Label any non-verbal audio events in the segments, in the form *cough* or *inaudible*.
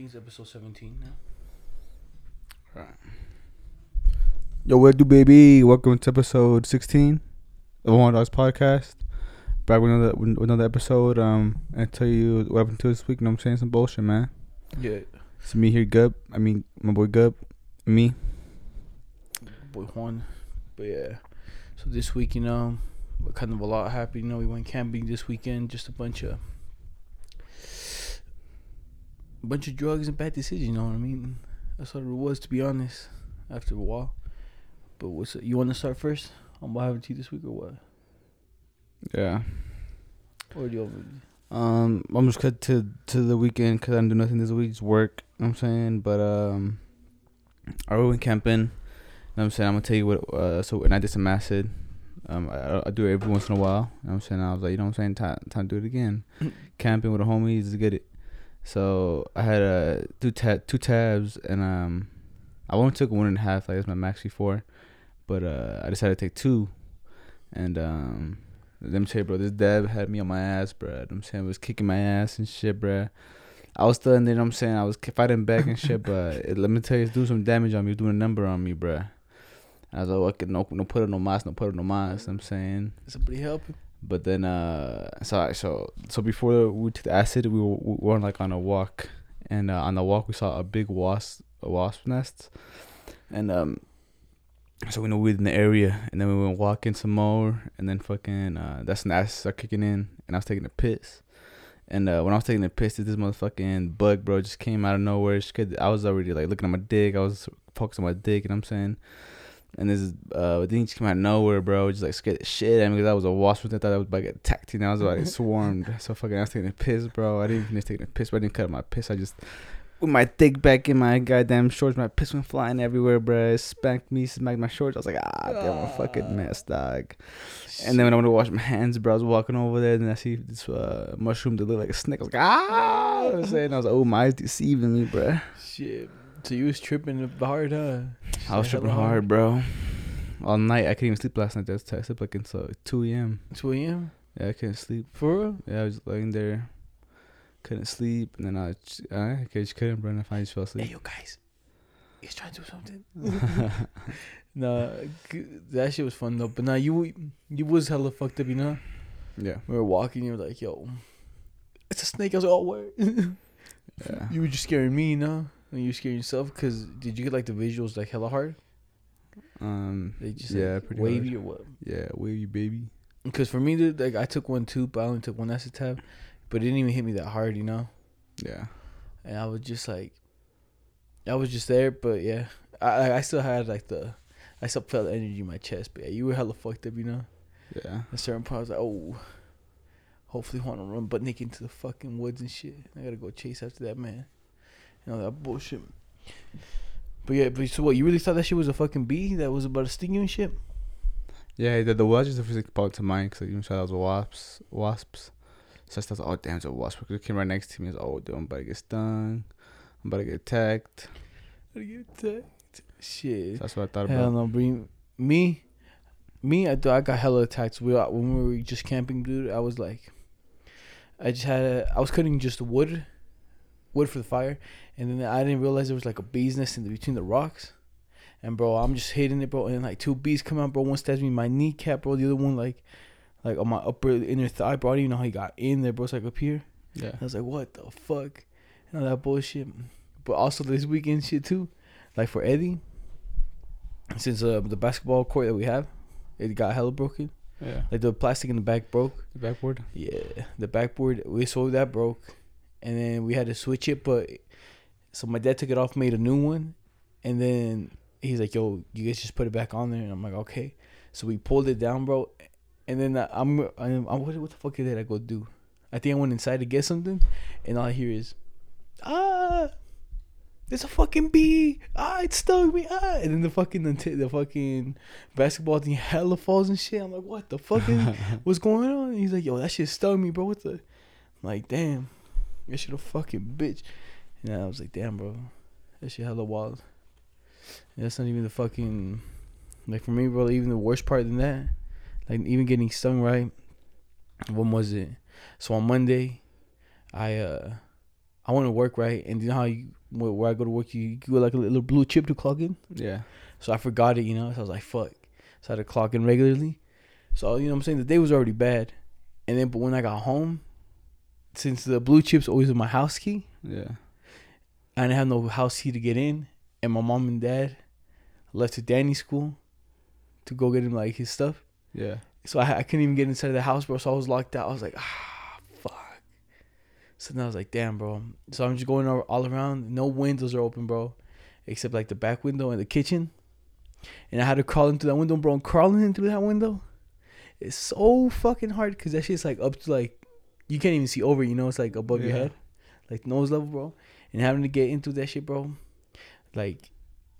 think it's episode 17 now. Yo, what do, baby? Welcome to episode 16 of One Dogs Podcast. Back with another with another episode. Um, and tell you what happened to this week. And I'm saying some bullshit, man. Yeah. It's me here, Gub. I mean, my boy Gub. Me. Boy Juan. But yeah. So this week, you know, we're kind of a lot happened. You know, we went camping this weekend. Just a bunch of. Bunch of drugs and bad decisions, you know what I mean? That's what it was, to be honest, after a while. But what's it? You want to start first on what happened to you this week or what? Yeah. Or do you over? Um, I'm just cut to to the weekend because I didn't do nothing this week. Just work. You know what I'm saying, but um, I went camping. You know what I'm saying? I'm gonna tell you what. Uh, so and I did some acid. Um, I, I do it every once in a while. You know what I'm saying? I was like, you know what I'm saying? Time, time to do it again. *clears throat* Camping with the homies is get it. So I had uh, two two tabs and um, I only took one and a half. Like that's my max before, but uh, I decided to take two, and um, let me tell you, bro, this dab had me on my ass, bro. I'm saying it was kicking my ass and shit, bro. I was still in there. you know what I'm saying I was fighting back and shit, but *laughs* it, let me tell you, it's doing some damage on me. It's doing a number on me, bro. I was like, okay, no, no put it no mas, no put it no mas. I'm saying, Somebody help him. But then uh, so so so before we took the acid, we were, we were like on a walk, and uh, on the walk we saw a big wasp a wasp nest, and um, so we know we are in the area, and then we went walking some more, and then fucking uh, that's when the acid started kicking in, and I was taking a piss. And uh, when I was taking a piss, this motherfucking bug, bro, just came out of nowhere. I was already like looking at my dick. I was focused on my dick, and I'm saying, and this uh thing just came out of nowhere, bro. Just like scared the shit out of me because I was a wasp. I thought I was about to get attacked. You know, I was like *laughs* swarmed. So fucking, I was taking a piss, bro. I didn't finish taking a piss, but I didn't cut my piss. I just with my dick back in my goddamn shorts. My piss went flying everywhere, bro. It spanked me, smacked my shorts. I was like, ah, damn, I'm a fucking mess, dog. And then when I went to wash my hands, bro, I was walking over there, and I see this uh, mushroom that looked like a snake. I was like, ah, what I'm saying, I was like, oh, my eyes deceiving me, bro. Shit. So you was tripping hard, huh? I was tripping hella hard, bro. All night, I couldn't even sleep last night. I slept like until 2 a.m. 2 a.m. Yeah, I couldn't sleep. For real? Yeah, I was laying there, couldn't sleep, and then I, I just couldn't, bro. And I finally just fell Hey, asleep. yo, guys. He's trying to do something. *laughs* nah, that shit was fun though. But nah, you you was hella fucked up, you know. yeah, We were walking, you were like, "Yo, it's a snake." I was like, "Oh, where?" *laughs* yeah. You were just scaring me, you know. And you scaring yourself, cause did you get like the visuals like hella hard? Um, They just yeah, like, pretty wavy hard. or what? Yeah, wavy baby. Because for me, dude, like I took one too, but I only took one acid tab, but it didn't even hit me that hard, you know. Yeah, and I was just like, I was just there, but yeah, I I- still had like the, I still felt the energy in my chest, but yeah, you were hella fucked up, you know. yeah. At a certain point, I was like, oh, hopefully, want to run butt naked into the fucking woods and shit. I gotta go chase after that man, know that bullshit. But yeah, but so what? You really thought that shit was a fucking bee that was about to sting you and shit? Yeah, the, the was just the physics popped to mind because you saw those wasps. Wasps. So I started, oh damn, it's a wasp. Because it came right next to me. I was oh, dude, I'm about to get stung. I'm about to get attacked. Gotta get attacked. Shit. So that's what I thought Hell about. no, bring me, me. I thought I got hella attacks. We when we were just camping, dude. I was like, I just had a, I was cutting just wood, wood for the fire, and then I didn't realize there was like a bee's nest in the, between the rocks, and bro, I'm just hitting it, bro, and like two bees come out, bro. One stabs me in my kneecap, bro. The other one like, like on my upper inner thigh, bro. I didn't even know how he got in there, bro. It's like up here. Yeah. I was like, what the fuck? And all that bullshit. But also this weekend shit too. Like for Eddie, since uh, the basketball court that we have, it got hella broken. Yeah. Like the plastic in the back broke. The backboard. Yeah, the backboard we sold that broke, and then we had to switch it. But so my dad took it off, made a new one, and then he's like, "Yo, you guys just put it back on there." And I'm like, "Okay." So we pulled it down, bro. And then I'm, I'm, I'm what, what the fuck did I go do? I think I went inside to get something, and all I hear is, "Ah." There's a fucking bee. Ah, it stung me. Ah, and then the fucking the, the fucking basketball thing hella falls and shit. I'm like, what the fuck is *laughs* what's going on? And he's like, yo, that shit stung me, bro. What the? I'm like, damn, that shit a fucking bitch. And I was like, damn, bro, that shit hella wild. And that's not even the fucking, like for me, bro. Even the worst part than that, like even getting stung right. When was it? So on Monday, I uh, I went to work right, and you know how you where, where I go to work, you, you go like a little blue chip to clock in. Yeah. So I forgot it, you know. So I was like, fuck. So I had to clock in regularly. So you know what I'm saying. The day was already bad, and then but when I got home, since the blue chips always with my house key, Yeah. I didn't have no house key to get in, and my mom and dad left to Danny's school to go get him like his stuff. Yeah. So I, I couldn't even get inside of the house, bro. So I was locked out. I was like, ah, fuck. So then I was like, damn, bro. So I'm just going all, around. No windows are open, bro, except like the back window and the kitchen. And I had to crawl into that window, bro. And crawling into that window, it's so fucking hard because that shit's like up to like, you can't even see over. You know, it's like above your head, like nose level, bro. And having to get into that shit, bro, like,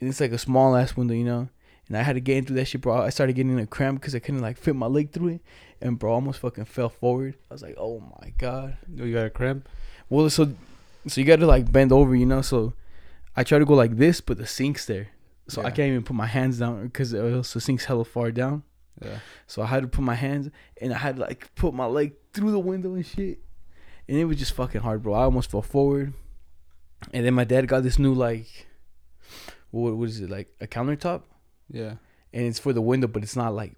and it's like a small ass window, you know. And I had to get into that shit, bro. I started getting a cramp because I couldn't like fit my leg through it, and bro, I almost fucking fell forward. I was like, oh my god. Oh, you got a cramp? Well, so so you got to like bend over, you know. So I try to go like this, but the sink's there, so I can't even put my hands down because it uh, also sink's hella far down. Yeah. So I had to put my hands, and I had to like put my leg through the window and shit, and it was just fucking hard, bro. I almost fell forward, and then my dad got this new like, what what is it like a countertop? Yeah. and it's for the window, but it's not like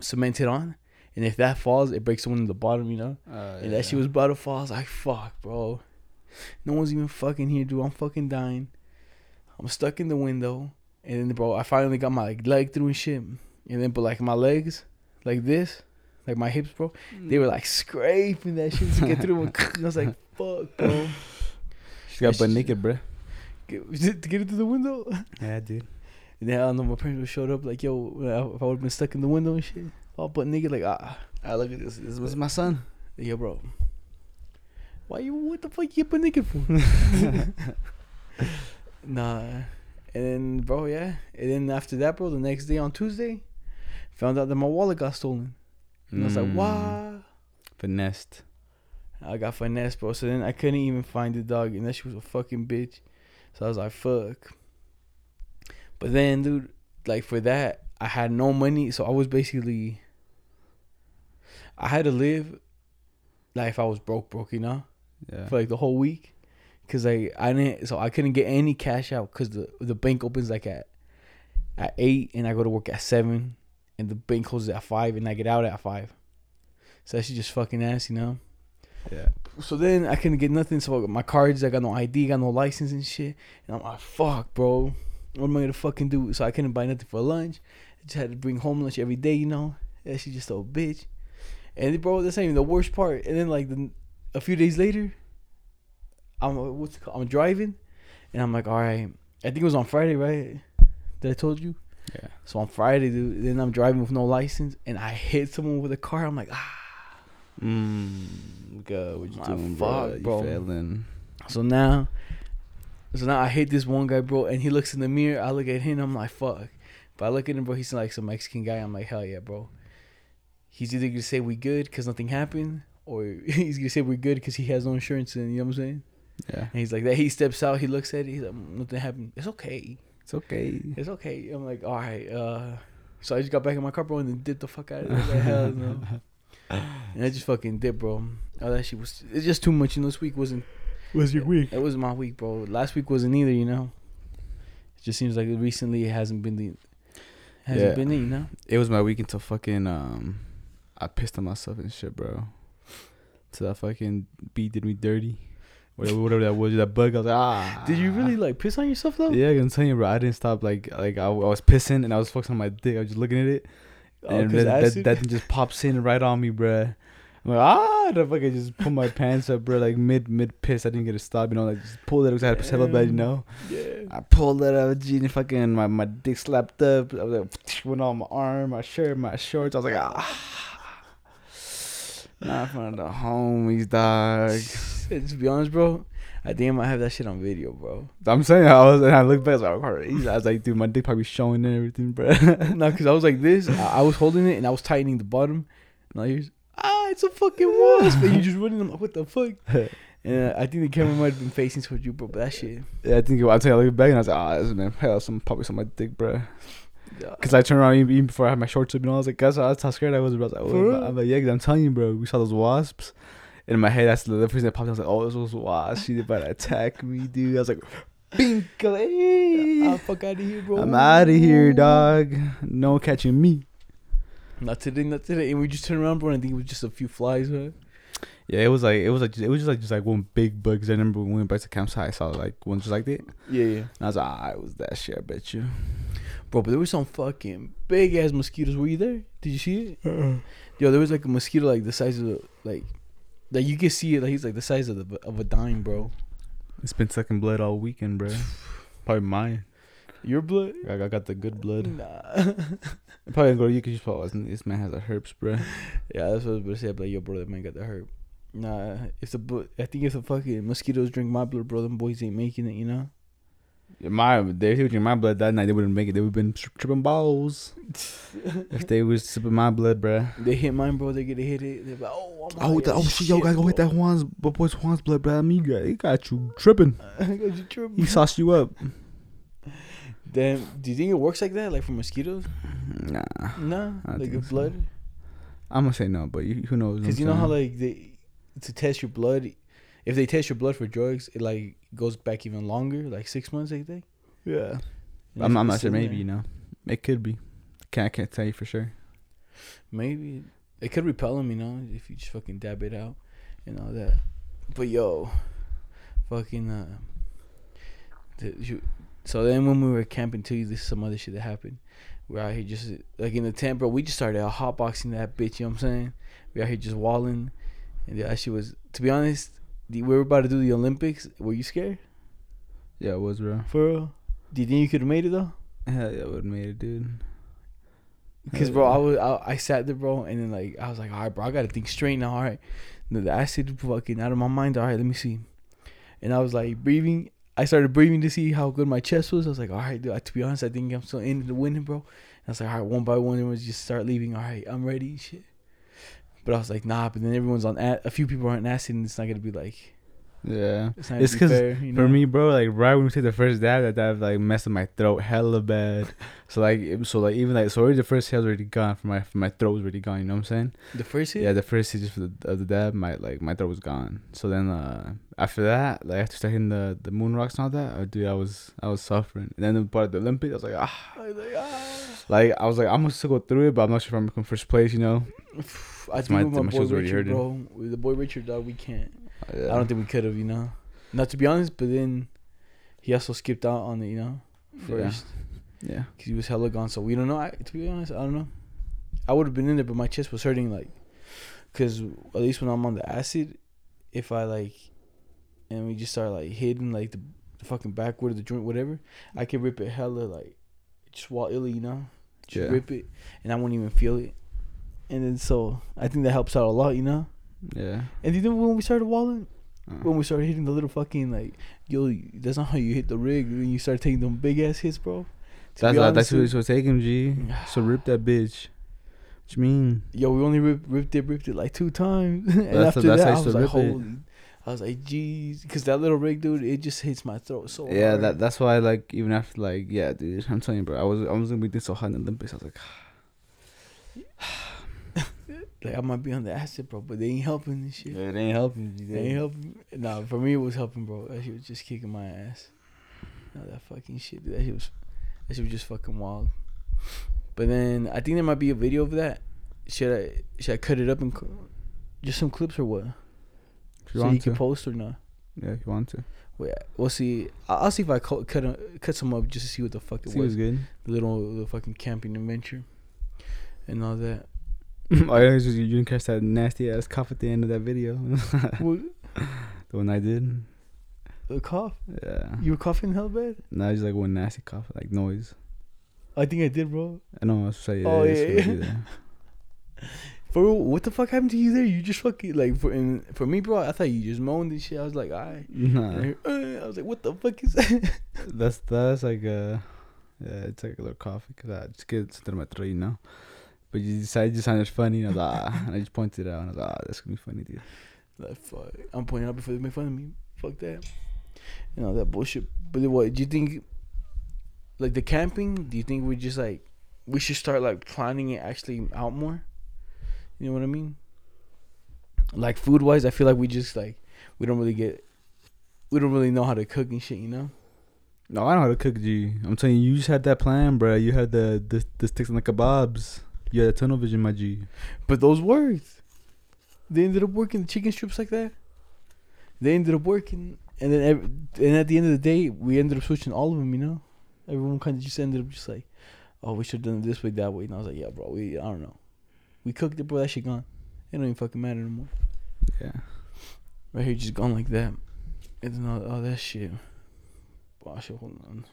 cemented on. And if that falls, it breaks the window at the bottom, you know. Uh, And that shit was about to fall. I was like, "Fuck, bro, no one's even fucking here, dude. I'm fucking dying. I'm stuck in the window." And then, bro, I finally got my like, leg through and shit. And then, but like my legs, like this, like my hips, bro, they were like scraping that shit to get through. *laughs* I was like, "Fuck, bro." She got butt naked, bro. Get, *laughs* to get it through the window. *laughs* Yeah, dude. And then I don't know, my parents would showed up like, yo, if I would have been stuck in the window and shit, all but nigga, like, ah, Ah, look at this. This was my son. yo, bro, why you, what the fuck you put nigga for? *laughs* nah, and then, bro, yeah, and then after that, bro, the next day on Tuesday, found out that my wallet got stolen. And I was like, Mm. what? Finessed. I got finessed, bro. So then I couldn't even find the dog, and that she was a fucking bitch. So I was like, fuck. But then, dude, like for that, I had no money, so I was basically, I had to live, like if I was broke, broke, you know, Yeah. for like the whole week, cause like I didn't, so I couldn't get any cash out, cause the the bank opens like at, at eight, and I go to work at seven, and the bank closes at five, and I get out at five. So that shit just fucking ass, you know. Yeah. So then I couldn't get nothing. So my cards, I got no ID, got no license and shit. And I'm like, fuck, bro. What am I gonna fucking do? So I couldn't buy nothing for lunch. I just had to bring home lunch every day, you know. That shit just a bitch. And bro, that's not even the worst part. And then like the, a few days later, I'm uh, what's it called? I'm driving, and I'm like, all right. I think it was on Friday, right? That I told you. Yeah. So on Friday, dude, then I'm driving with no license, and I hit someone with a car. I'm like, ah. Mmm. God, what you My doing, bro? fuck, You bro. failing. So now, so now I hate this one guy, bro, and he looks in the mirror. I look at him, I'm like, fuck. But I look at him, bro. He's like some Mexican guy. I'm like, hell yeah, bro. He's either gonna say we good because nothing happened, or *laughs* he's gonna say we're good because he has no insurance. And you know what I'm saying? Yeah. And he's like that. He steps out. He looks at it. He's like, nothing happened. It's okay. It's okay. It's okay. I'm like, all right. Uh, so I just got back in my car, bro, and then dipped the fuck out of there. Like, hell no. *laughs* And I just fucking dipped, bro. Oh, that shit was. It's just too much. You know, this week wasn't Was your week? it was my week, bro. Last week wasn't either, you know. It just seems like recently it hasn't been the hasn't Yeah. been it, you know. It was my week until fucking um, I pissed on myself and shit, bro. So that fucking beat did me dirty. Whatever, whatever that was, that bug. I was like, ah. Did you really like piss on yourself though? Yeah, I'm telling you, bro. I didn't stop. Like, like I, I was pissing and I was focusing on my dick. I was just looking at it, Oh, and that, that, acid? that thing just pops in right on me, bruh. I'm like, ah, the fucking just pull my pants up, bro. Like mid mid piss, I didn't get to stop. You know, like just pulled it because I had bad. You know, Yeah. I pulled it up, G, and fucking my my dick slapped up. I was like, *tsk* went on my arm, my shirt, my shorts. I was like, ah. Not in front of the homies, dog. To be honest, bro, I think I might have that shit on video, bro. I'm saying I was, and I looked back, I was like, crazy. I was like, dude, my dick probably showing and everything, bro. *laughs* no, because I was like this. I, I was holding it and I was tightening the bottom. And I hear, ah, it's a fucking wasp. and you just running. I'm like, what the fuck? *laughs* And uh, I think the camera might have been facing towards you, bro. But that shit. Yeah, I think I tell you, I looked back and I was like, ah, this man, hell, some probably some my dick, bro. Uh, Cause I turned around even, before I had my shorts up, know, I was like, that's how, that's how scared I was, bro. I was like, oh, I'm like, yeah, cause I'm telling you, bro, we saw those wasps, in my head, that's the first thing that popped. in. I was like, "Oh, this was wasp. She's about to attack me, dude." I was like, "Binkley, *laughs* Ah, fuck out of here, bro. I'm out of here, dog. No catching me." Not today, not today. And we just turned around, bro. And I think it was just a few flies, huh? Yeah, it was like it was like it was just like just like one big bug. 'cause I remember when we went back to campsite, I saw like one just like that. Yeah, yeah. And I was like, ah, it was that shit. I bet you. Bro, but there was some fucking big ass mosquitoes. Were you there? Did you see it? Yo, there was like a mosquito like the size of the, like, like you can see it. Like he's like the size of the of a dime, bro. It's been sucking blood all weekend, bro. *sighs* Probably mine. Your blood? I got, I got the good blood. Nah. *laughs* Probably go to you because you probably this man has a herpes, bro. *laughs* yeah, that's what I was about to say. I'm like, yo, bro, that man got the herb. Nah, if the bu- I think if the fucking mosquitoes drink my blood, bro, them boys ain't making it. You know. My they were drinking my blood that night. They wouldn't make it. They would have been tri- tripping balls *laughs* if they was sipping my blood, bro. They hit mine, bro. They get to hit it. They're like, oh, I'm Oh, the, oh shit, yo, gotta go hit that Juan's, but boy's Juan's blood, bro. Me, got, he got you tripping. *laughs* I got you tripping. He sauced you up. Damn, do you think it works like that, like for mosquitoes? Nah, Nah, I like a so. blood. I'm gonna say no, but you, who knows? Because you know how like they to test your blood, if they test your blood for drugs, it like goes back even longer, like six months, I think. yeah. I'm, if I'm not sure. Maybe there- you know, it could be. Can't I can't tell you for sure. Maybe it could repel him, you know, if you just fucking dab it out and all that. But yo, fucking uh, the, you, so then when we were camping too, this is some other shit that happened. We're out here just like in the tent, bro. We just started a hotboxing that bitch. You know what I'm saying? We out here just walling, and that shit was. To be honest, the, we were about to do the Olympics. Were you scared? Yeah, it was, bro. For real? Do you think you could have made it though? Hell yeah, I would have made it, dude. Cause bro. I was I, I sat there, bro, and then like I was like, all right, bro, I gotta think straight now. All right, the, the acid fucking out of my mind. All right, let me see. And I was like breathing. I started breathing to see how good my chest was. I was like, all right, dude. To be honest, I think I'm still in the winning, bro. And I was like, all right, one by one, everyone's just start leaving. All right, I'm ready, shit. But I was like, nah. But then everyone's on. A, a few people aren't acid, and it's not gonna be like. Yeah. It's because It's gonna be 'cause fair, you know? For me, bro, like right when we took the first dab, that dab like messed up my throat hella bad. so like, so like even like, so already the first hit was already gone. For my, for my throat was already gone. You know what I'm saying? the first hit. Yeah, the first hit just for the of the dab, my like my throat was gone. So then uh after that, like after starting the the moon rocks and all that, uh, dude, I was I was suffering. And then the part of the Olympics, I was like, ah, I was like, ah. like I was like, I'm gonna still go through it, but I'm not sure if I'm making first place. You know? *sighs* I think my- with my boy Richard, hurting. bro. With the boy Richard, dog, we can't. Yeah. I don't think we could have, you know. Not to be honest, but then he also skipped out on the, you know, first Yeah. because he was hella gone. So we don't know. I, to be honest, I don't know. I would have been in there, but my chest was hurting, like, because at least when I'm on the acid, if I like, and we just start like hitting like the, the fucking backward of the joint, whatever, I could rip it hella like, just while illy, you know, just Yeah. rip it, and I won't even feel it. And then so I think that helps out a lot, you know. Yeah. And you know when we started walling, Uh, when we started hitting the little fucking like, yo, that's not how you hit the rig. When you start taking them big ass hits, bro. To that's that's what it's him, G. So *sighs* rip that bitch. What you mean? Yo, we only ripped, ripped it, ripped it like two times, *laughs* and That's- after that's that, I was like, rip it. holy. I was like, jeez, because that little rig, dude, it just hits my throat so hard. Yeah, hard. that that's why like even after like yeah, dude, I'm telling you, bro, I was I was gonna be doing so hot in the Olympics. I was like, *sighs* *sighs* *laughs* like I might be on the acid, bro, but they ain't helping this shit. Yeah, it ain't helping. They ain't helping. Nah, for me it was helping, bro. That shit was just kicking my ass. No, that fucking shit, dude. That shit was, that shit was just fucking wild. But then I think there might be a video of that. Should I should I cut it up and co- just some clips or what? If you so want you can to. post or not? Yeah, if you want to. Wait, we'll see. I'll see if I co- cut a, cut some up just to see what the fuck it See what's was. good. The little the fucking camping adventure and all that. *laughs* oh yeah, just, you didn't catch that nasty ass cough at the end of that video. *laughs* what, the one I did. the cough? Yeah. You were coughing hell bad? No, just like one nasty cough, like noise. I think I did, bro. I know. I was saying. Oh, yeah, yeah. *laughs* For what the fuck happened to you there? You just fucking like for and for me, bro. I thought you just moaned and shit. I was like, alright. Nah, I heard, uh, I was like, what the fuck is that? that's that's like uh yeah, it's like a little cough because I just get something in my throat, you know. But you decided it sounded funny, and I was like, ah, and I just pointed it out, and I was like, ah, that's gonna be funny, dude. like, fuck. I'm pointing out before they make fun of me. Fuck that. You know that bullshit. But what? Do you think, like the camping? Do you think we just like we should start like planning it actually out more? You know what I mean? like food wise, I feel like we just like we don't really get, we don't really know how to cook and shit. You know. No, I don't know how to cook, G. I'm telling you, you just had that plan, bro. You had the the, the sticks and the kebabs. You had tunnel vision, my G. But those worked. They ended up working the chicken strips like that. They ended up working, and then ev and at the end of the day, we ended up switching all of them. You know, everyone kind of just ended up just like, oh, we should have done it this way, that way. And I was like, yeah, bro, we I don't know. We cooked it, bro. That shit gone. It don't even fucking matter anymore. Yeah. Right here, just gone like that. And then all, all that shit. Oh shit, hold on.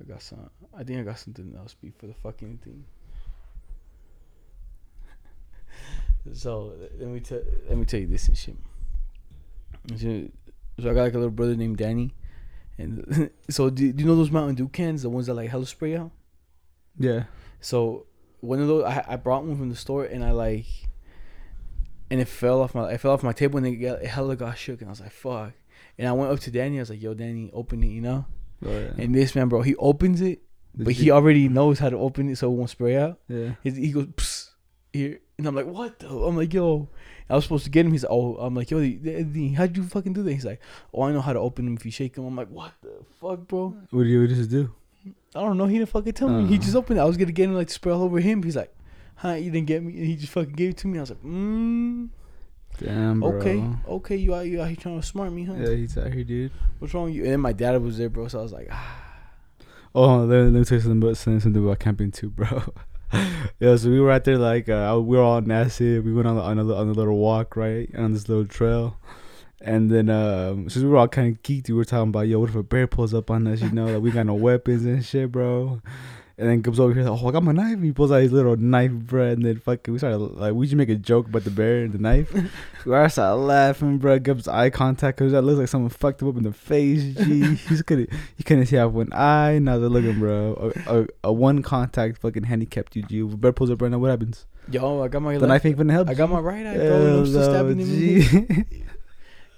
I got some. I think I got something else before the fucking thing. So let me tell let me tell you this and shit. So, so I got like a little brother named Danny, and *laughs* so do, do you know those Mountain Dew cans, the ones that like hella spray out? Yeah. So one of those, I, I brought one from the store, and I like, and it fell off my, it fell off my table, and it, got, it hella got shook, and I was like, fuck. And I went up to Danny, I was like, yo, Danny, open it, you know. Oh, yeah. And this man, bro, he opens it, Did but he already knows how to open it so it won't spray out. Yeah. He, he goes, here, and I'm like, what? The? I'm like, yo. I was supposed to get him. He's like, oh, I'm like, yo, the- the- how'd you fucking do that? He's like, oh, I know how to open them if you shake them. I'm like, what the fuck, bro? What do you just do? I don't know. He didn't fucking tell me. He Uh. just opened it. I was gonna get him like to spray all over him. He's like, huh, you didn't get me. And he just fucking gave it to me. I was like, mm, Damn, bro. okay, okay, you out, you out here trying to smart me, huh? Yeah, he's out here, dude. What's wrong with you? And then my dad was there, bro. So I was like, ah, Oh, let, let me tell you something about saying something about camping too, bro. *laughs* *laughs* yeah, so we were out there like uh, we were all nasty. We went on on a on a little walk, right, on this little trail, and then um, since we were all kind of geeked, we were talking about yo, what if a bear pulls up on us? You know, like we got no weapons and shit, bro. And then comes over here, like, oh, I got my knife. He pulls out his little knife, bro. And then fucking, we started like, we just make a joke about the bear and the knife. *laughs* we all started laughing, bro. Gives eye contact because that looks like someone fucked him up in the face. G, *laughs* he's couldn't, he couldn't see out one eye. Now they're looking, bro. A, a, a one contact fucking handicapped you, G. If a bear pulls up right now, what happens? yo, I got my The left- knife ain't gonna help. I got my right eye, bro. I'm still stabbing him. *laughs*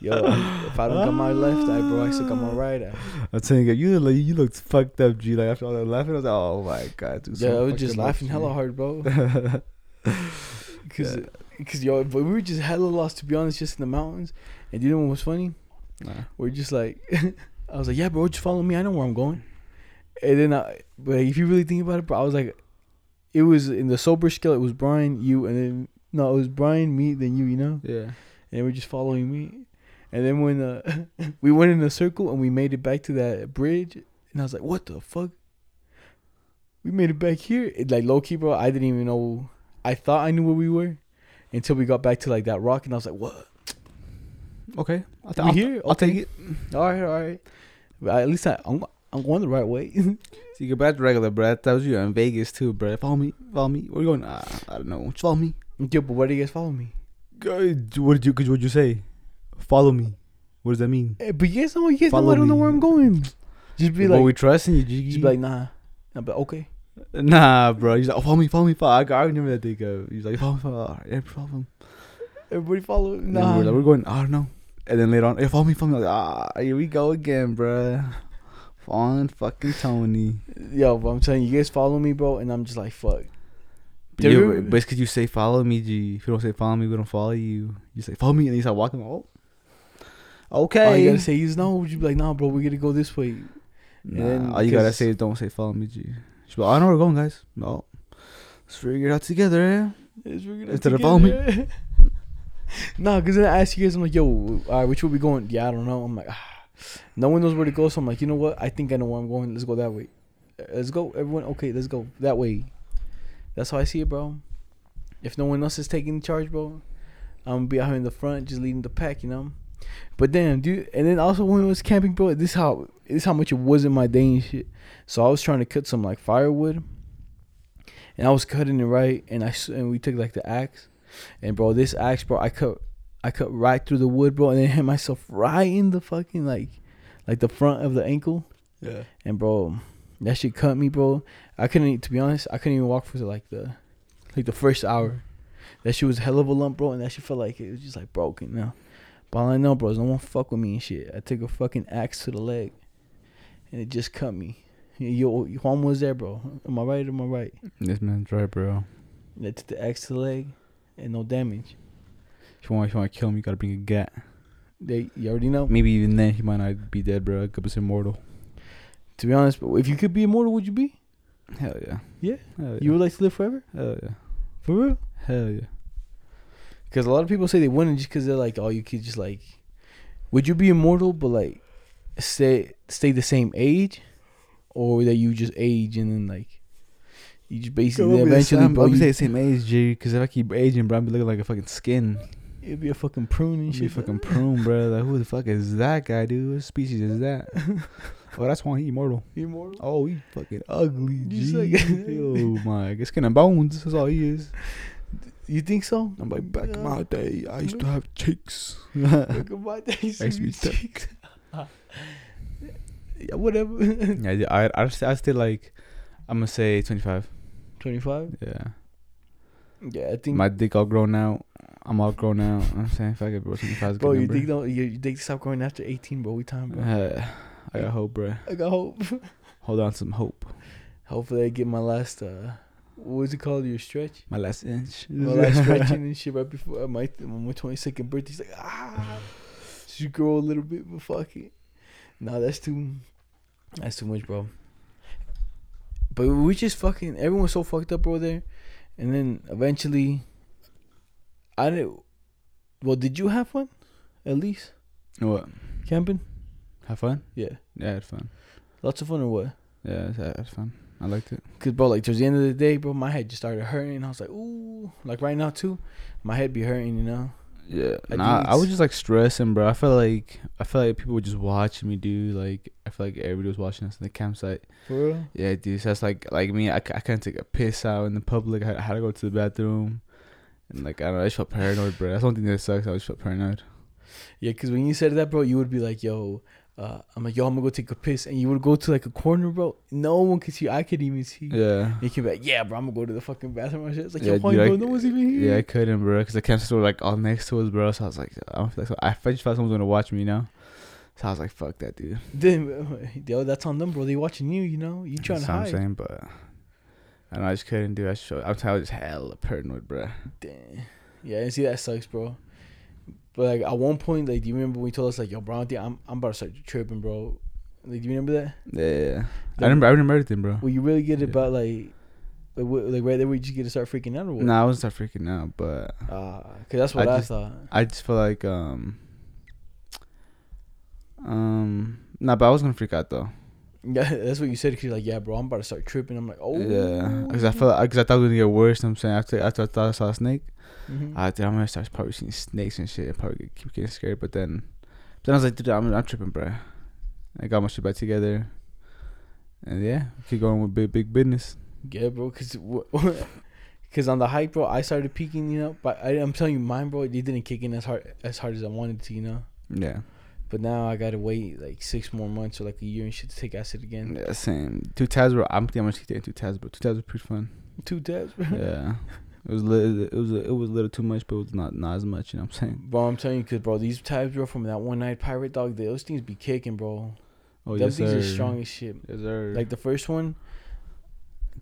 in the- G. Yo, if I don't got my left eye, bro, I still got my ah. right eye. I'm telling you, you look, you looked fucked up, G. Like after all that laughing, I was like, oh my god, dude. Yeah, I so was just laughing G. hella hard, bro. *laughs* Cause, Yeah. cause yo, but we were just hella lost to be honest, just in the mountains. And you know what was funny? Nah. We're just like, *laughs* I was like, yeah, bro, just follow me. I know where I'm going. And then, I, but if you really think about it, bro, I was like, it was in the sober scale. It was Brian, you, and then no, it was Brian, me, then you. You know, Yeah. and we're just following me. And then when uh, *laughs* we went in a circle and we made it back to that bridge, and I was like, what the fuck? We made it back here. It, like low key, bro. I didn't even know. I thought I knew where we were until we got back to like that rock, and I was like, what? Okay. I'll, We I'll, here? I'll take it. All right, all right. But at least I, I'm I'm going the right way. So you go back to regular, bro. That was you in Vegas too, bro. Follow me, follow me. Where you going? Uh, I don't know. Just follow me. Yo, but why do you guys follow me? Good. What did you? Cause what'd you say? Follow me. What does that mean? Eh, but you guys know, you guys know Follow I don't know me. where I'm going. Just be well, like, we trusting you, Jiggy. just be like, nah. I'm like, okay. nah, bro. He's like, oh, follow me, follow me, follow. I, I remember that thing. Uh, he's like, follow me, follow. All right, yeah, follow him. Everybody follow. And Nah. we're, like, we're going. I don't know. And then later on, hey, follow me, follow me. Like, ah, here we go again, bro. Following fucking Tony. Yo, but I'm telling you, you guys follow me, bro, and I'm just like, fuck. But, yeah, Dude. but, but it's because you say follow me, G. If you don't say follow me, we don't follow you. You say follow me, and you start walking. Oh, okay. All you gotta say is no. Would You be like, nah, bro, we gotta go this way. Nah, then all you gotta say is don't say follow me, G. She's like, I know where we're going, guys. No, let's figure it out together. Eh? It's we're gonna Instead of follow me. together. *laughs* nah, cause then I ask you guys, I'm like, yo, all right, which way we going? Yeah, I don't know. I'm like, ah. no one knows where to go, so I'm like, you know what? I think I know where I'm going. Let's go that way. Uh, Let's go, everyone. Okay, let's go that way. That's how I see it, bro. If no one else is taking the charge, bro, I'm gonna be out here in the front, just leading the pack, you know. But damn, dude, and then also when I was camping, bro, this how this how much it wasn't my day and shit. So I was trying to cut some like firewood, and I was cutting it right, and I and we took like the axe, and bro, this axe, bro, I cut I cut right through the wood, bro, and then *laughs* hit myself right in the fucking like like the front of the ankle, Yeah. and bro, that shit cut me, bro. I couldn't, to be honest, I couldn't even walk for like the like the first hour. That shit was a hell of a lump, bro, and that shit felt like it was just like broken now. But all I know, bro, is no one fuck with me and shit. I took a fucking axe to the leg, and it just cut me. Yo, Juan was there, bro. Am I right? Am I right? This man's right, bro. And I took the axe to the leg, and no damage. If you want, if you want to kill him, you gotta bring a gat. They, you already know. Maybe even then he might not be dead, bro. Could be immortal. To be honest, but if you could be immortal, would you be? Hell yeah. Yeah? Hell yeah. You would like to live forever? Hell yeah. For real? Hell yeah. Because a lot of people say they wouldn't just because they're like, oh, you could just like, would you be immortal but like stay stay the same age, or that you just age and then like you just basically eventually, I'm, bro, you, say the same age, G. Because if I keep aging, bro, I'm be looking like a fucking skin. it'd be a fucking prune and shit. fucking prune, bro. Like who the fuck is that guy, dude? What species is that? *laughs* oh, that's why he immortal. immortal. Oh, he fucking ugly. Just G. like- *laughs* oh my, skin and bones. That's all he is. *laughs* You think so? I'm like back in my day, I used to have cheeks. Look at my days. I used to be cheeks. *laughs* yeah, whatever. *laughs* yeah, I I I still like. I'm gonna say 25. Twenty five. Yeah. Yeah, I think. My dick all grown out. I'm all grown out. I'm saying fuck it, bro. 25 is a bro, you number. think don't you, you think stop growing after eighteen, bro? We time, bro. Uh, I got hope, bro. I got hope. *laughs* Hold on some hope. Hopefully, I get my last. uh What was it called? Your stretch. My last inch. My last *laughs* stretching and shit right before uh, my my twenty second birthday. He's like, ah, should grow a little bit, but fuck it. Nah, that's too. That's too much, bro. But we just fucking everyone's so fucked up over there, and then eventually, I didn't. Well, did you have fun? At least What? camping. Have fun? Yeah, Yeah, I had fun. lots of fun or what? Yeah, I had fun. I liked it. Cause bro, like towards the end of the day, bro, my head just started hurting. I was like, ooh, like right now too, my head be hurting, you know. Yeah, I nah, I was just like stressing, bro. I felt like I felt like people were just watching me, dude. Like I felt like everybody was watching us in the campsite. For real. Yeah, dude. So that's like like me. I, I couldn't take a piss out in the public. I, I had to go to the bathroom, and like I don't know. I just felt paranoid, bro. That's one thing that sucks. I just felt paranoid. Yeah, cause when you said that, bro, you would be like, yo, uh, I'm like, yo, I'm gonna go take a piss, and you would go to like a corner, bro. No one could see. I could even see. Yeah. You could be like, yeah, bro, I'm gonna go to the fucking bathroom and shit. It's like, Yeah, yo, point, dude, I bro, c- no one's even here. Yeah, I couldn't, bro, because the campsites were like all next to us, bro. So I was like, I don't feel like so. I just felt someone was gonna watch me, now. So I was like, fuck that, dude. Then, yo, that's on them, bro. They watching you, you know. You trying That's to hide. I'm saying, but I know. I just couldn't do. I just, I'm telling you, just hella paranoid, bro. Damn. Yeah, and see that sucks, bro. But like at one point, like, do you remember when you told us like, yo, bro, I think I'm I'm about to start tripping, bro. Like, do you remember that? Yeah, I remember. I remember everything, bro. Will you really get Yeah. about like, like, what, like right there you just get to start freaking out or what? Nah, I wasn't start freaking out, but Ah, cause that's what I I, just- thought. I just feel like um um nah, but I was gonna freak out though. *laughs* Yeah, that's what you said. Cause you're like, yeah, bro, I'm about to start tripping. I'm like, oh, Yeah, because I felt because I thought it was gonna get worse. I'm saying after after I thought I saw a snake, Mhm. I thought I'm gonna start probably seeing snakes and shit. and probably keep getting scared. But then, but then I was like, dude, I'm I'm tripping, bro. I got my shit back together, and yeah, keep going with big big business. yeah, bro, cause *laughs* cause on the hike, bro, I started peaking, you know. But I, I'm telling you, mine, bro, it didn't kick in as hard as hard as I wanted to, you know. Yeah, But now I gotta wait like six more months or like a year and shit to take acid again. yeah, same. Two tabs, bro. I'm thinking I'm gonna taking two tabs, bro. two tabs were pretty fun. Two tabs, bro. yeah, *laughs* it was little, it was it was a little too much, but it was not not as much. You know what I'm saying? Bro, I'm telling you, cause bro, these types, bro, from that one night pirate dog, those things be kicking, bro. Oh Them yes, things sir. are strong as shit. Yes, sir. Like the first one,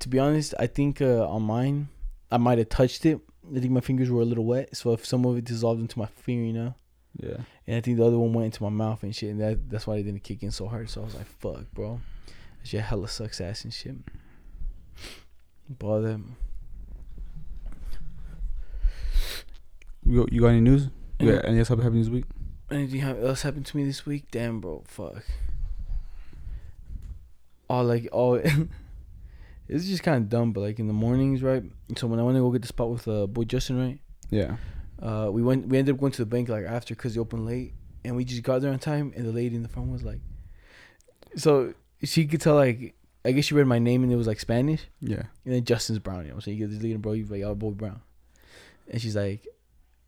to be honest, I think uh, on mine, I might have touched it. I think my fingers were a little wet, so if some of it dissolved into my finger, you know, yeah. and I think the other one went into my mouth and shit, and that that's why it didn't kick in so hard. So I was like, "Fuck, bro, that shit hella sucks ass and shit." Um, You got, you got any news? You Yeah. got any else happening this week? anything else happened to me this week? Damn, bro, fuck. Oh, like oh, *laughs* it's just kind of dumb, but like in the mornings, right? So when I went to go get the spot with uh, boy Justin, right? Yeah. uh, we went. We ended up going to the bank like after because they opened late, and we just got there on time. And the lady in the front was like, so she could tell like I guess she read my name and it was like Spanish, Yeah. and then Justin's Brown. You know, so you get this leader, bro. You like, oh, boy Brown, and she's like,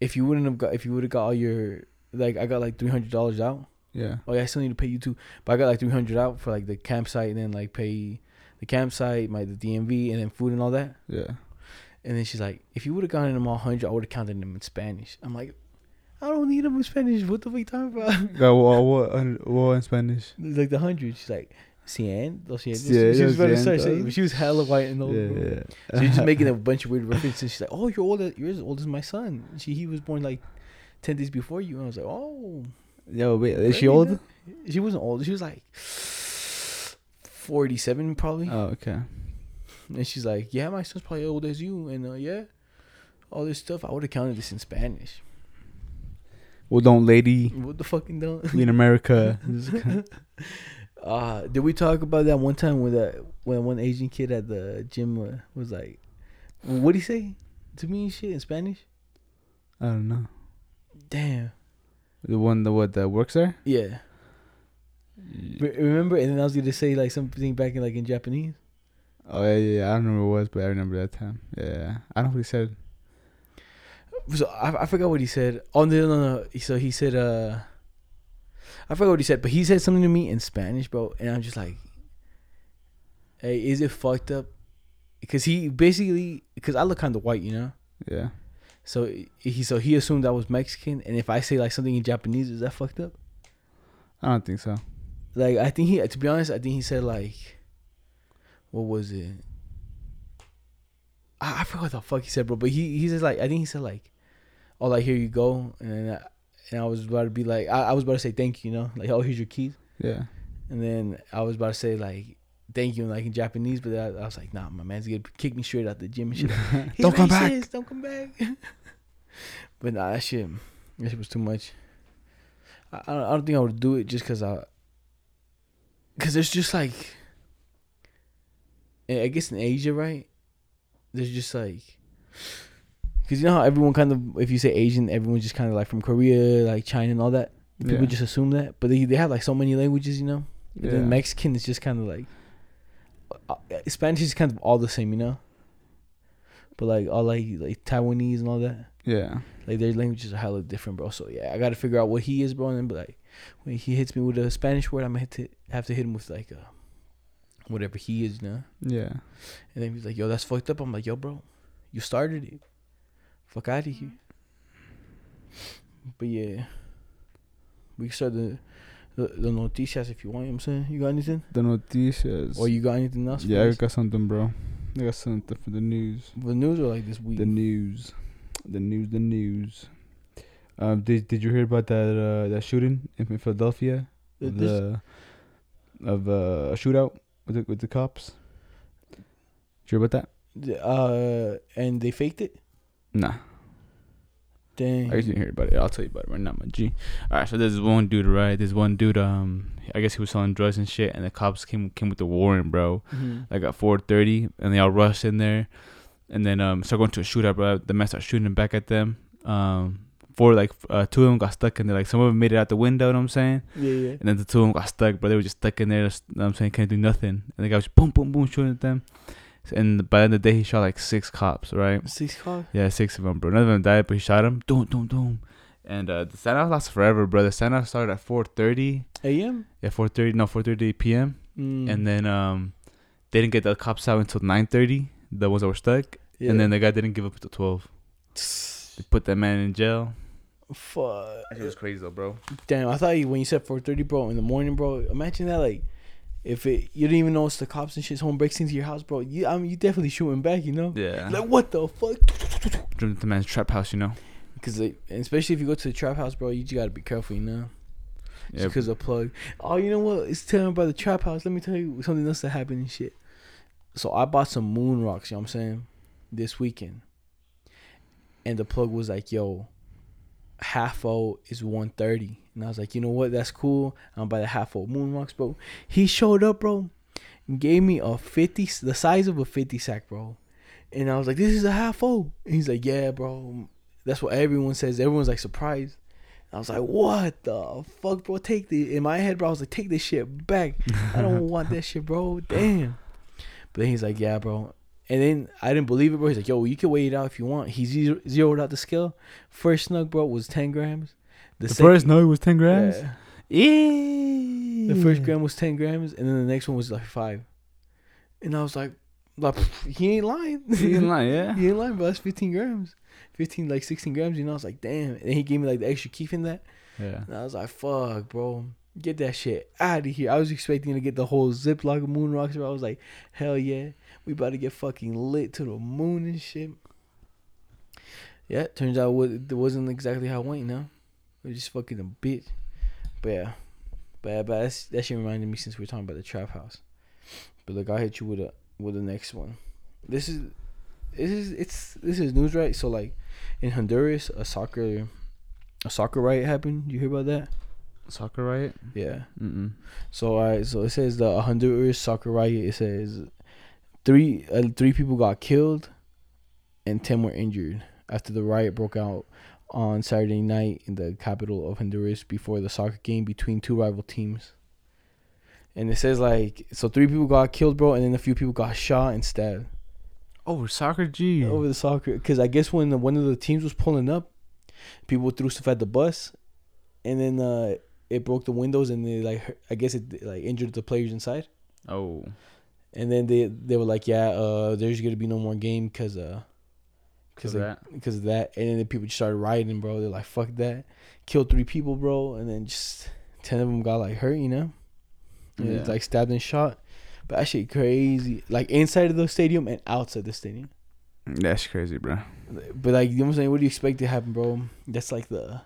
if you wouldn't have got, if you would have got all your like, I got like three hundred dollars out. Yeah. Oh yeah, I still need to pay you too, but I got like three hundred out for like the campsite and then like pay the campsite, my the DMV, and then food and all that. Yeah. And then she's like, if you would have gotten them all hundred, I would have counted them in Spanish. I'm like, I don't need them in Spanish. What the fuck are you talking about? Got what, what, what in Spanish? It's like the hundred. She's like, cien, dos cientos. Yeah, she was about to start saying, she was hella white and old. yeah, yeah. So she's just making a *laughs* bunch of weird references. She's like, oh, you're old. You're as old as my son. She he was born like ten days before you. And I was like, oh, Yo, wait, is she old? she wasn't old. She was like forty-seven probably. Oh, okay. And she's like, yeah, my son's probably old as you. And uh, yeah, all this stuff. I would have counted this in Spanish. Well, don't lady What the fucking don't? we in America. *laughs* Uh, did we talk about that one time when that when one Asian kid at the gym uh, was like, what did he say to me and shit in Spanish? I don't know. Damn. The one that what that works there. Yeah. Re- Remember? And then I was gonna say like something back in like in Japanese. Oh yeah, yeah, yeah. I don't remember what it was, but I remember that time. Yeah, I don't know what he said. So I, I forgot what he said. Oh no no no. So he said uh, I forgot what he said, but he said something to me in Spanish, bro, and I'm just like, hey, is it fucked up? Because he basically, because I look kind of white, you know. Yeah. So he so he assumed I was Mexican, and if I say like something in Japanese, is that fucked up? I don't think so. Like I think he, to be honest, I think he said like, what was it? I, I forgot what the fuck he said, bro. But he he says like I think he said like, oh like here you go, and then I, and I was about to be like I, I was about to say thank you, you know, like oh here's your keys, Yeah. and then I was about to say like thank you like in Japanese, but I, I was like nah, my man's gonna kick me straight out the gym and shit. *laughs* Don't come back. Don't come back. *laughs* but nah, that shit, that shit was too much. I, I don't, I don't think I would do it just cause I, cause there's just like, I guess in Asia, right? There's just like, cause you know how everyone kind of, if you say Asian, everyone's just kind of like from Korea, like China and all that. People Yeah. just assume that, but they they have like so many languages, you know. Yeah. then Mexican is just kind of like uh, Spanish is kind of all the same, you know. But like all like like Taiwanese and all that, Yeah. like their languages are hella different, bro. So yeah, I got to figure out what he is, bro. And then, but like when he hits me with a Spanish word, I'm gonna hit to, have to hit him with like a whatever he is, you know. Yeah. And then he's like, "Yo, that's fucked up." I'm like, "Yo, bro, you started it. Fuck out of here." But yeah, we can start the the, the noticias if you want. You know what I'm saying, you got anything? The noticias. Or you got anything else? for yeah, I got something, bro. I got something for the news. The news or like this week? The news. The news. The news. Um, did Did you hear about that uh, that shooting in in Philadelphia? The- Of this- the of uh, a shootout with the, with the cops. Did you hear about that? uh, and they faked it. Nah. Dang. I guess you didn't hear about it. I'll tell you about it right now, my G. Alright, so there's one dude, right? There's one dude, um I guess he was selling drugs and shit and the cops came came with the warrant, bro. Mhm. Like at four thirty and they all rushed in there and then um start going to a shootout, bro. The men start shooting back at them. Um four like uh, two of them got stuck in there, like some of them made it out the window, you know what I'm saying? Yeah, yeah. And then the two of them got stuck, bro. They were just stuck in there, you know what I'm saying, can't do nothing. And the guy was boom, boom, boom, shooting at them. And by the end of the day, he shot like six cops, right? Six cops? Yeah, six of them, bro. None of them died, but he shot them. Doom, doom, doom. And uh, the standoff lasted forever, bro. The standoff started at 4:30. A.M. Yeah, 4:30. No, 4:30 p.m. Mm. And then um, they didn't get the cops out until 9:30. The ones that were stuck. Yeah. And then the guy didn't give up until 12. They put that man in jail. Fuck. It was crazy though, bro. Damn, I thought you when you said 4:30, bro, in the morning, bro. Imagine that, like, if it you don't even know it's the cops and shit. Someone breaks into your house, bro. You, I mean, you definitely shooting back, you know. Yeah. Like what the fuck? The man's trap house, you know. Because like, especially if you go to the trap house, bro, you just gotta be careful, you know. Just because of plug. Oh, you know what? It's telling about the trap house. Let me tell you something else that happened and shit. So I bought some moon rocks. You know what I'm saying? This weekend, and the plug was like, "Yo, half o is 130," and I was like, "You know what? That's cool. I'm buy the half o moon rocks, bro." He showed up, bro, and gave me a 50, the size of a 50 sack, bro. And I was like, "This is a half o." And he's like, "Yeah, bro." That's what everyone says. Everyone's like surprised. I was like, "What the fuck, bro? Take the." In my head, bro, I was like, "Take this shit back. I don't *laughs* want that shit, bro. Damn." But then he's like, "Yeah, bro." And then I didn't believe it, bro. He's like, "Yo, you can weigh it out if you want." He zero- zeroed out the scale. First snug, bro, was ten grams. The sec- first no was 10 grams. Yeah. Yeah. The first gram was ten grams, and then the next one was like five. And I was like, like *laughs* he ain't lying. He in line, *laughs* yeah. he ain't lying, bro. That's fifteen grams. Fifteen, like sixteen grams. You know, I was like, damn. And then he gave me like the extra keef in that. Yeah. And I was like, fuck, bro. Get that shit out of here. I was expecting to get the whole Ziploc of moon rocks. I was like, hell yeah. We about to get fucking lit to the moon and shit. Yeah, turns out it wasn't exactly how it went. You know, it was just fucking a bitch. But yeah, but, but that's, that shit reminded me since we are talking about the trap house. But look, I'll hit you with a with the next one. This is this is it's this is news right. So like in Honduras, a soccer a soccer riot happened. You hear about that? Soccer riot? Yeah. Mm-mm. So alright, so it says the Honduras soccer riot. It says three uh, three people got killed, and ten were injured after the riot broke out on Saturday night in the capital of Honduras before the soccer game between two rival teams. And it says like so three people got killed, bro, and then a few people got shot and stabbed. Oh, soccer G. Over the soccer, because I guess when the, one of the teams was pulling up, people threw stuff at the bus, and then uh, it broke the windows and they like I guess it like injured the players inside. Oh. And then they they were like, yeah, uh, there's gonna be no more game because uh, Because like, because of that. And then the people just started rioting, bro. They're like, fuck that, killed three people, bro, and then just ten of them got like hurt, you know, and Yeah. like stabbed and shot. But that shit crazy, like inside of the stadium and outside the stadium. That's crazy, bro. But like, you know what I'm saying? What do you expect to happen, bro? That's like the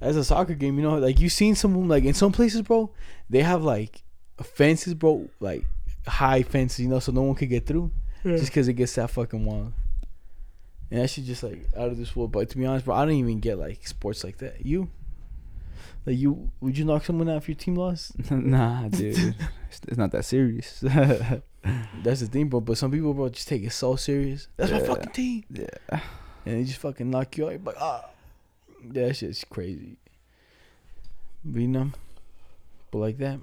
as a soccer game, you know, like you've seen some like in some places, bro, they have like fences, bro, like high fences, you know, so no one could get through, just because it gets that fucking wild. And that shit just like out of this world. But to be honest, bro, I don't even get like sports like that. You, like you, would you knock someone out if your team lost? *laughs* nah, dude. it's, it's not that serious. *laughs* That's the thing, bro. But some people, bro, just take it so serious. That's my fucking team. yeah. and they just fucking knock you out. You're like, ah, that shit's crazy. But you know, but like that.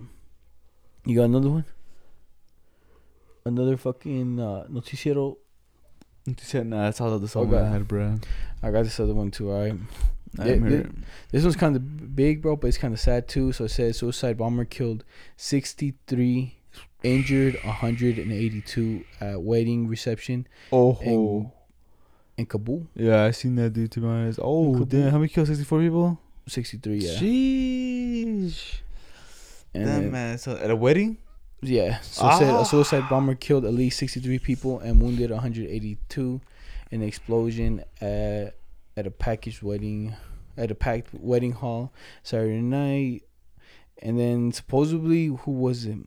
You got another one? Another fucking uh, noticiero. Said, nah, that's all the song Okay. I had, bro. I got this other one too. All right, I Yeah, didn't hear yeah. it. this one's kind of big, bro, but it's kind of sad too. So it says suicide bomber killed sixty three, injured one hundred and eighty two at wedding reception Oh. In, Kabul. yeah, I seen that dude, to be honest. Oh, damn. How many kills? 64 people? Sixty three, yeah. Sheesh. And Damn, then- man. So, at a wedding? Yeah. So said Ah. a suicide bomber killed at least 63 people and wounded 182 in an explosion at at a packaged wedding at a packed wedding hall Saturday night. And then supposedly who was it?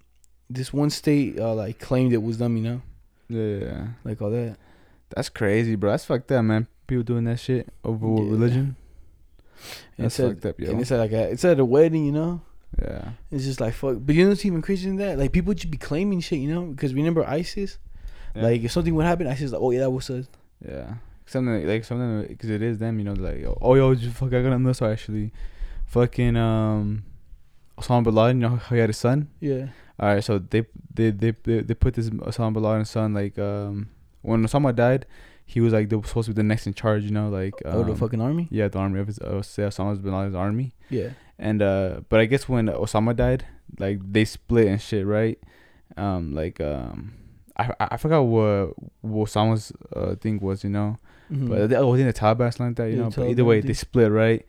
This one state uh, like claimed it was them, you know? Yeah. Like all that. That's crazy, bro. That's fucked up, man. People doing that shit over Yeah. religion. That's said, fucked up, yo. And it's like a, it's at a wedding, you know? Yeah. It's just like fuck. But you know what's even crazier than that? Like people just be claiming shit, you know? Because remember ISIS? Yeah. Like if something would happen, ISIS is like, oh yeah, that was us. Yeah. Something like something because it is them, you know. Like oh yo, you fuck, I got another so actually, fucking um, Osama bin Laden. You know how he had a son. Yeah. All right, so they they they they, they put this Osama bin Laden's son like um when Osama died, he was like they were supposed to be the next in charge. You know, like um, oh, the fucking army? yeah, the army of his uh, say Osama bin Laden's army. Yeah. And uh, but I guess when Osama died, like they split and shit, right? Um, like um, I I forgot what what Osama's uh thing was, you know. Mhm. But think- oh, I think the Taliban something like that, you Yeah, know. But either way, thing. they split, right?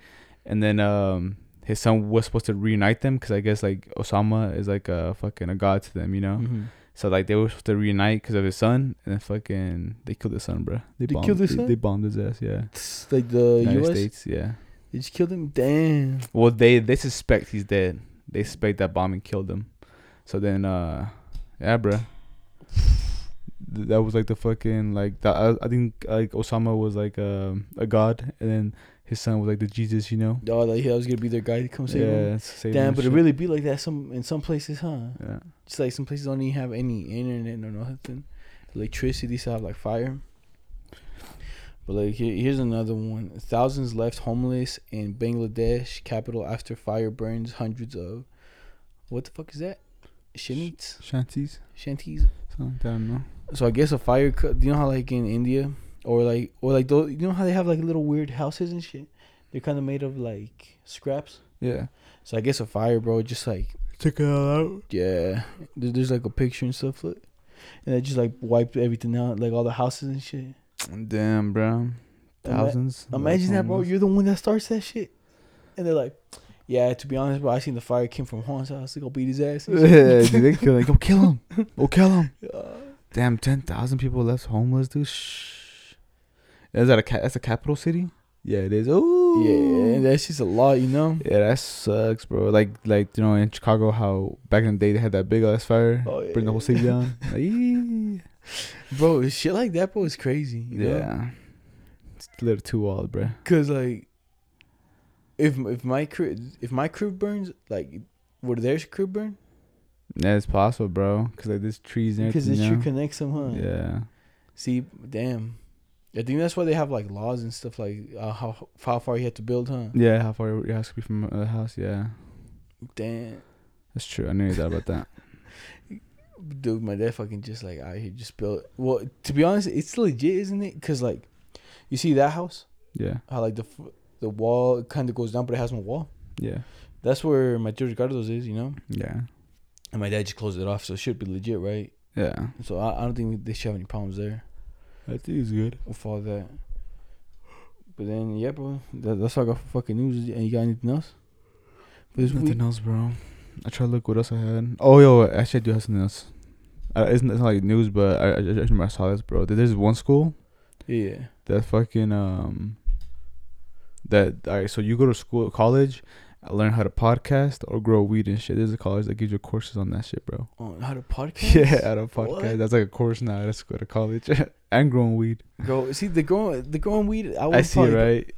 And then um, his son was supposed to reunite them because I guess like Osama is like a fucking a god to them, you know. Mhm. So like they were supposed to reunite because of his son, and then fucking they killed his son, bro. They bombed, killed his they, son? They bombed his ass, yeah. It's like the United U.S. States, yeah. They just killed him. Damn. Well, they they suspect he's dead. They suspect that bombing killed him. So then, uh, yeah, bro. That was like the fucking like that. I, I think like Osama was like um, a god, and then his son was like the Jesus, you know. Oh, like, he was gonna be their guy to come save yeah, him. save Damn, but and it really be like that some in some places, huh? Yeah. Just like some places don't even have any internet or nothing, electricity. Still have like fire. But like here, here's another. Thousands left homeless in Bangladesh capital after fire burns hundreds of. What the fuck is that? Shanties, Shanties. shanties. Something, I don't know. So I guess a fire. co- Do you know how like in India or like or like those? You know how they have like little weird houses and shit. They're kind of made of like scraps. Yeah. So I guess a fire, bro, just like Check it all out. yeah, there- there's like a picture and stuff, look, and they just like wiped everything out, like all the houses and shit. Damn, bro. Ima- Thousands. Imagine that, bro. You're the one that starts that shit, and they're like, yeah. To be honest, bro, I seen the fire came from Juan's house. They go beat his ass. yeah, dude, *laughs* they kill him. Go kill him. Go kill him. Damn, ten thousand people left homeless, dude. Shh. Is that a ca- that's a capital city? Yeah, it is. Oh, Yeah, that's just a lot, you know. Yeah, that sucks, bro. Like, like you know, in Chicago, how back in the day they had that big ass fire, Oh, yeah. bring the whole city down. *laughs* Like. Bro, shit like that, bro, is crazy. You know? yeah, it's a little too wild, bro. Cause like, if if my crib if my crib burns, like, would theirs crib burn? Yeah, it's possible, bro. Cause like there's trees and Because it you should know? connect somehow. Yeah, See, damn. I think that's why they have like laws and stuff like uh, how how far you have to build, huh? yeah. How far it has to be from uh, the house? Yeah, Damn, that's true. I knew that about that. *laughs* *laughs* dude, my dad fucking just like out here just built. Well, to be honest, it's legit, isn't it? Cause like, you see that house, Yeah, how like the the wall kind of goes down, but it has no wall. yeah, That's where my George Gardos is, you know. yeah, And my dad just closed it off, so it should be legit, right? yeah. So I, I don't think they should have any problems there I think it's good. with all that. But then, yeah, bro, that, that's all I got for fucking news. And you got anything else? For this Nothing week? else, bro. I try to look what else I had. Oh, yo, actually, I do have something else. Uh, it's, not, it's not like news, but I, I, I just remember I saw this, bro. There's one school Yeah. that fucking um that all right. So you go to school, college, learn how to podcast or grow weed and shit. There's a college that gives you courses on that shit, bro. On how to *laughs* podcast? Yeah, how to podcast. What? That's like a course now. Let's go to college *laughs* and growing weed. Go see the growing the growing weed. I, I see right?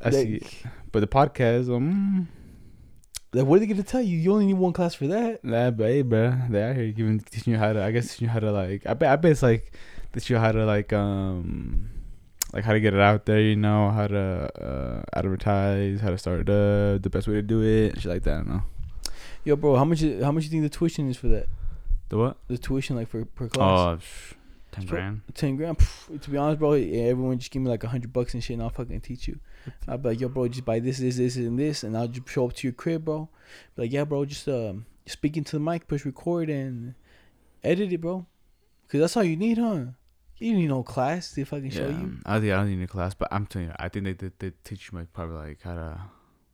I Like, see it. But the podcast, um, Like, what are they gonna tell you? You only need one class for that. Nah, but hey, bro, they out here giving teaching you how to. I guess teaching you how to like. I bet. I bet it's like teach you how to like um, like how to get it out there. You know how to uh advertise, how to start it up, the best way to do it, shit like that. I don't know. Yo, bro, how much? How much you think the tuition is for that? The what? The tuition like for per class? Oh, ten grand. Ten grand. Pff, to be honest, bro, yeah, everyone just give me like a hundred bucks and shit, and I'll fucking teach you. I'll be like, yo, bro, just buy this, this, this, and this, and I'll just show up to your crib, bro. Be like, yeah, bro, just um, speak into the mic, push record, and edit it, bro. Cause that's all you need, huh? You need no class to fucking show you. I think I don't need a class, but I'm telling you, I think they they, they teach you like probably like how to.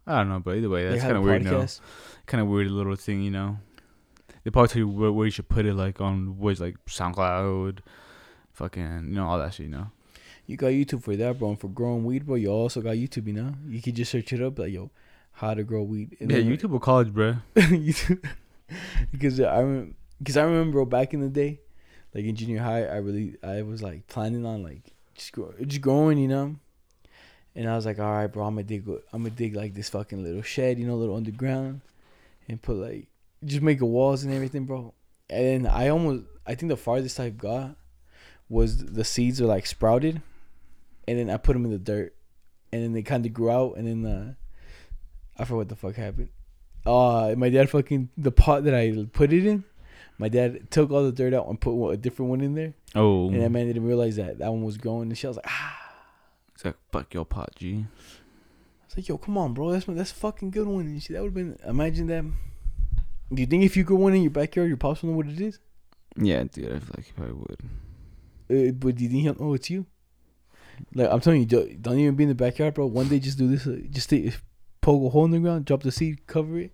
I don't know, but either way, that's kind of weird. No, podcast. kind of weird little thing, you know. They probably tell you where, where you should put it, like on what's like SoundCloud, fucking, you know, all that shit, you know. You got YouTube for that, bro. And for growing weed, bro, you also got YouTube, you know. You could just search it up, like, yo, how to grow weed. And yeah, then- YouTube or college, bro. YouTube. because I remember, because I remember, bro, back in the day, like in junior high, I really, I was like planning on like just grow, just growing, you know. And I was like, all right, bro, I'm gonna dig, I'm gonna dig like this fucking little shed, you know, little underground, and put like just make the walls and everything, bro. And I almost, I think the farthest I've got was the seeds were like sprouted, and then I put them in the dirt, and then they kind of grew out, and then uh, I forgot what the fuck happened. Uh, my dad fucking the pot that I put it in. My dad took all the dirt out and put one, a different one in there, Oh, and that man didn't realize that that one was growing. And she was like, ah. it's like fuck your pot, G. I was like, yo, come on, bro, that's that's a fucking good one. And she, that would have been imagine that. Do you think if you grew one in your backyard, your pops would know what it is? Yeah, dude, I feel like you probably would. Uh, but do you think he'll know it's you? Like I'm telling you, don't, even be in the backyard, bro. One day, just do this. Uh, just stay, poke a hole in the ground, drop the seed, cover it,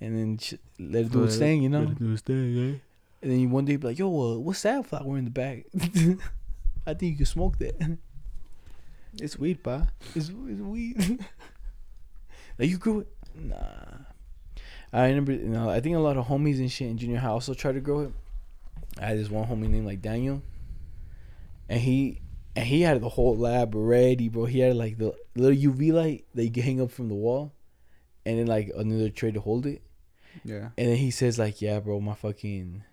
and then sh- let it do its thing. You know. Let it do its thing, eh? And then you one day be like, yo, uh, what's that flower in the back? *laughs* I think you can smoke that. *laughs* It's weed, pa. It's, it's weed. *laughs* like you grew it? Nah. I remember, you know, I think a lot of homies and shit in junior high also tried to grow it. I had this one homie named like Daniel, and he and he had the whole lab ready, bro. He had like the little UV light that you can hang up from the wall, and then like another tray to hold it. Yeah. And then he says like, "Yeah, bro, my fucking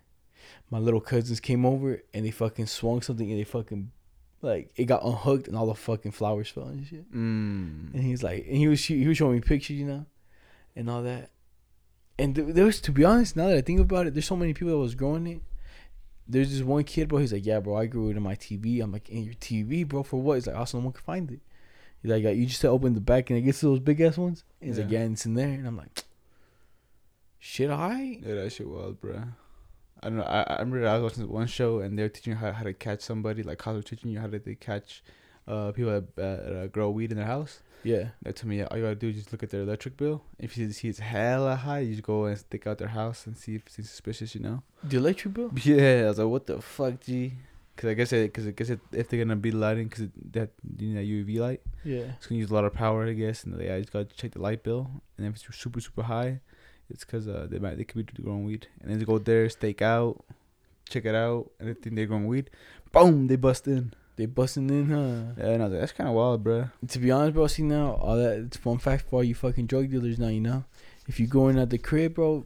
my little cousins came over and they fucking swung something and they fucking like it got unhooked and all the fucking flowers fell and shit." Mm. And he's like, and he was he was showing me pictures, you know, and all that. And there was, to be honest, now that I think about it, there's so many people that was growing it. There's this one kid, bro. He's like, "Yeah, bro, I grew it in my TV." I'm like, "In your TV, bro? For what?" He's like, "Also, no one can find it." He's like, "You just open the back and it gets to those big ass ones." And he's like, Yeah. "Yeah, and it's in there." And I'm like, "Shit, alright." Yeah, that shit wild, bro. I don't know. I, I remember I was watching this one show and they were teaching you how, how to catch somebody. Like, how they're teaching you how to they catch uh, people that uh, grow weed in their house. Yeah. They told me yeah, all you gotta do is just look at their electric bill. If you see it's hella high, you just go and stick out their house and see if it's suspicious, you know? The electric bill? *laughs* Yeah, I was like, what the fuck, G? Cause I guess it, cause I guess it, if they're gonna be lighting, cause that you know that UV light, Yeah. it's gonna use a lot of power, I guess. And they I just gotta check the light bill, and if it's super super high, it's cause uh they might they could be growing weed, and then they go there, stake out, check it out, and they think they're growing weed, boom, they bust in. They busting in, huh? Yeah, and I was like, that's kind of wild, bruh. To be honest, bro, see now, all that it's fun fact for all you fucking drug dealers now, you know? If you go in at the crib, bro,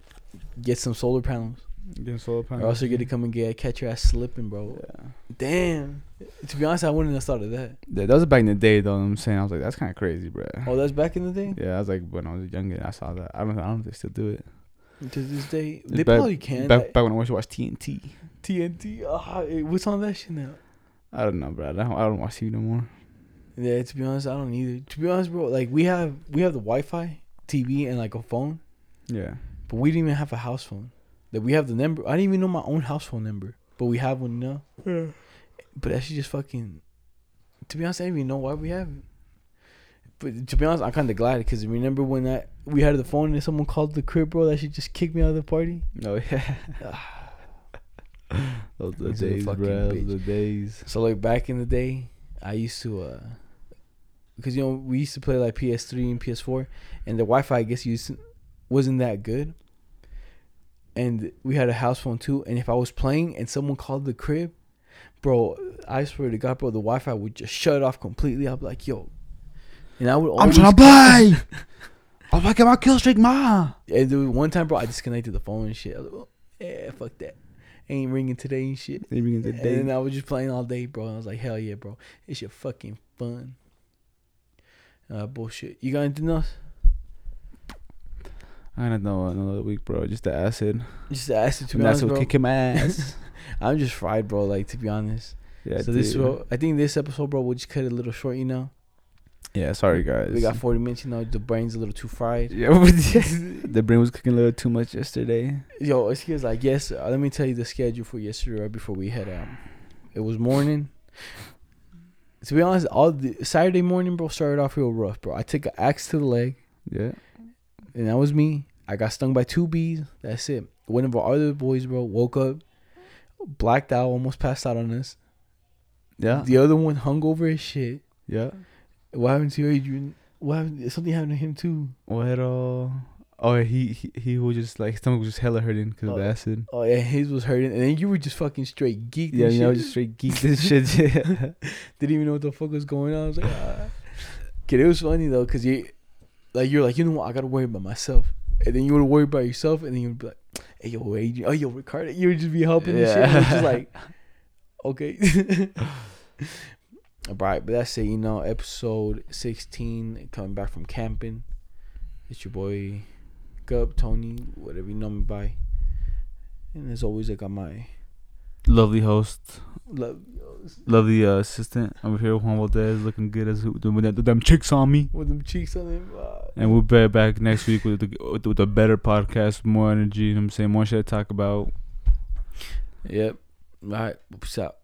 get some solar panels. Getting solar Or panels. else you're gonna come and get catch your ass slipping, bro. Yeah. Damn. To be honest, I wouldn't have thought of that. Yeah, that was back in the day, though. I'm saying I was like, that's kind of crazy, bro. Oh, that's back in the day? Yeah, I was like when I was younger, I saw that. I don't, I don't know if they still do it. To this day. They back- probably can. Back, back when I used to watch TNT. TNT. Ah, eh, what's on that shit now? I don't know, bro. I don't, I don't watch TV no more. Yeah, to be honest, I don't either. To be honest, bro, like we have we have the Wi-Fi, TV, and like a phone, Yeah. but we didn't even have a house phone. Like we have the number. I didn't even know my own house phone number, but we have one now. Yeah. But that shit just fucking. To be honest, I didn't even know why we have it. But to be honest, I'm kind of glad because remember when that we had the phone and someone called the crib, bro, that shit just kicked me out of the party. Oh yeah. Ah. *laughs* Those the He's a days, bro. Those the days. So like back in the day, I used to uh because you know we used to play like PS3 and PS4 and the Wi-Fi I guess used wasn't that good. And we had a house phone too and if I was playing and someone called the crib, bro, I swear to God, bro, the Wi-Fi would just shut off completely. I'd be like, "Yo." And I would I'm trying *laughs* to play. I'm like, get my kill streak, ma. And there was one time, bro, I disconnected the phone and shit. I was like, oh, yeah, fuck that. Ain't ringing today and shit. They begin the And I was just playing all day, bro. I was like, hell yeah, bro. It's your fucking fun. Uh, bullshit. You got anything else? I don't know another week, bro. Just the acid. Just to acid. to And be that's honest, what bro. kicking my ass. *laughs* I'm just fried, bro. Like to be honest. yeah. so this, bro, I think this episode, bro, we'll just cut it a little short. You know, Yeah. Sorry, guys. we got 40 minutes. You know, the brain's a little too fried. Yeah. *laughs* the brain was cooking a little too much yesterday. Yo, it's because like yes. Uh, let me tell you the schedule for yesterday right before we head out. It was morning. To be honest, all the Saturday morning, bro, started off real rough, bro. I took an axe to the leg. Yeah. and that was me. I got stung by two bees. That's it. One of our other boys, bro, woke up, blacked out, almost passed out on us. Yeah. The other one hung over his shit. Yeah. What happened to you, Adrian? What happened? Something happened to him too. Well, oh, he he he was just like his stomach was just hella hurting because of the Oh. acid. Oh yeah, his was hurting, and then you were just fucking straight geeked. Yeah, you know, just straight geeked this *laughs* shit. *laughs* didn't even know what the fuck was going on. I was like, ah. Kid, it was funny though, cause you, like, you're like, you know what? I gotta worry about myself, and then you would worry about yourself, and then you'd be like, hey yo, Adrian, oh yo, Ricardo, you would just be helping and shit. Yeah. And just *laughs* like, okay. Alright, but that's it. You know, episode sixteen, coming back from camping. It's your boy, Gub, Tony, whatever you know me by. And as always, I got my Lovely host, love lovely uh, assistant over here, Juan Valdez, looking good as with them, with them chicks on me. with them cheeks on him. Uh, And we'll be back next week with, the, with, with a better podcast, more energy. You know what I'm saying? More shit to talk about. Yep. All right. Peace out.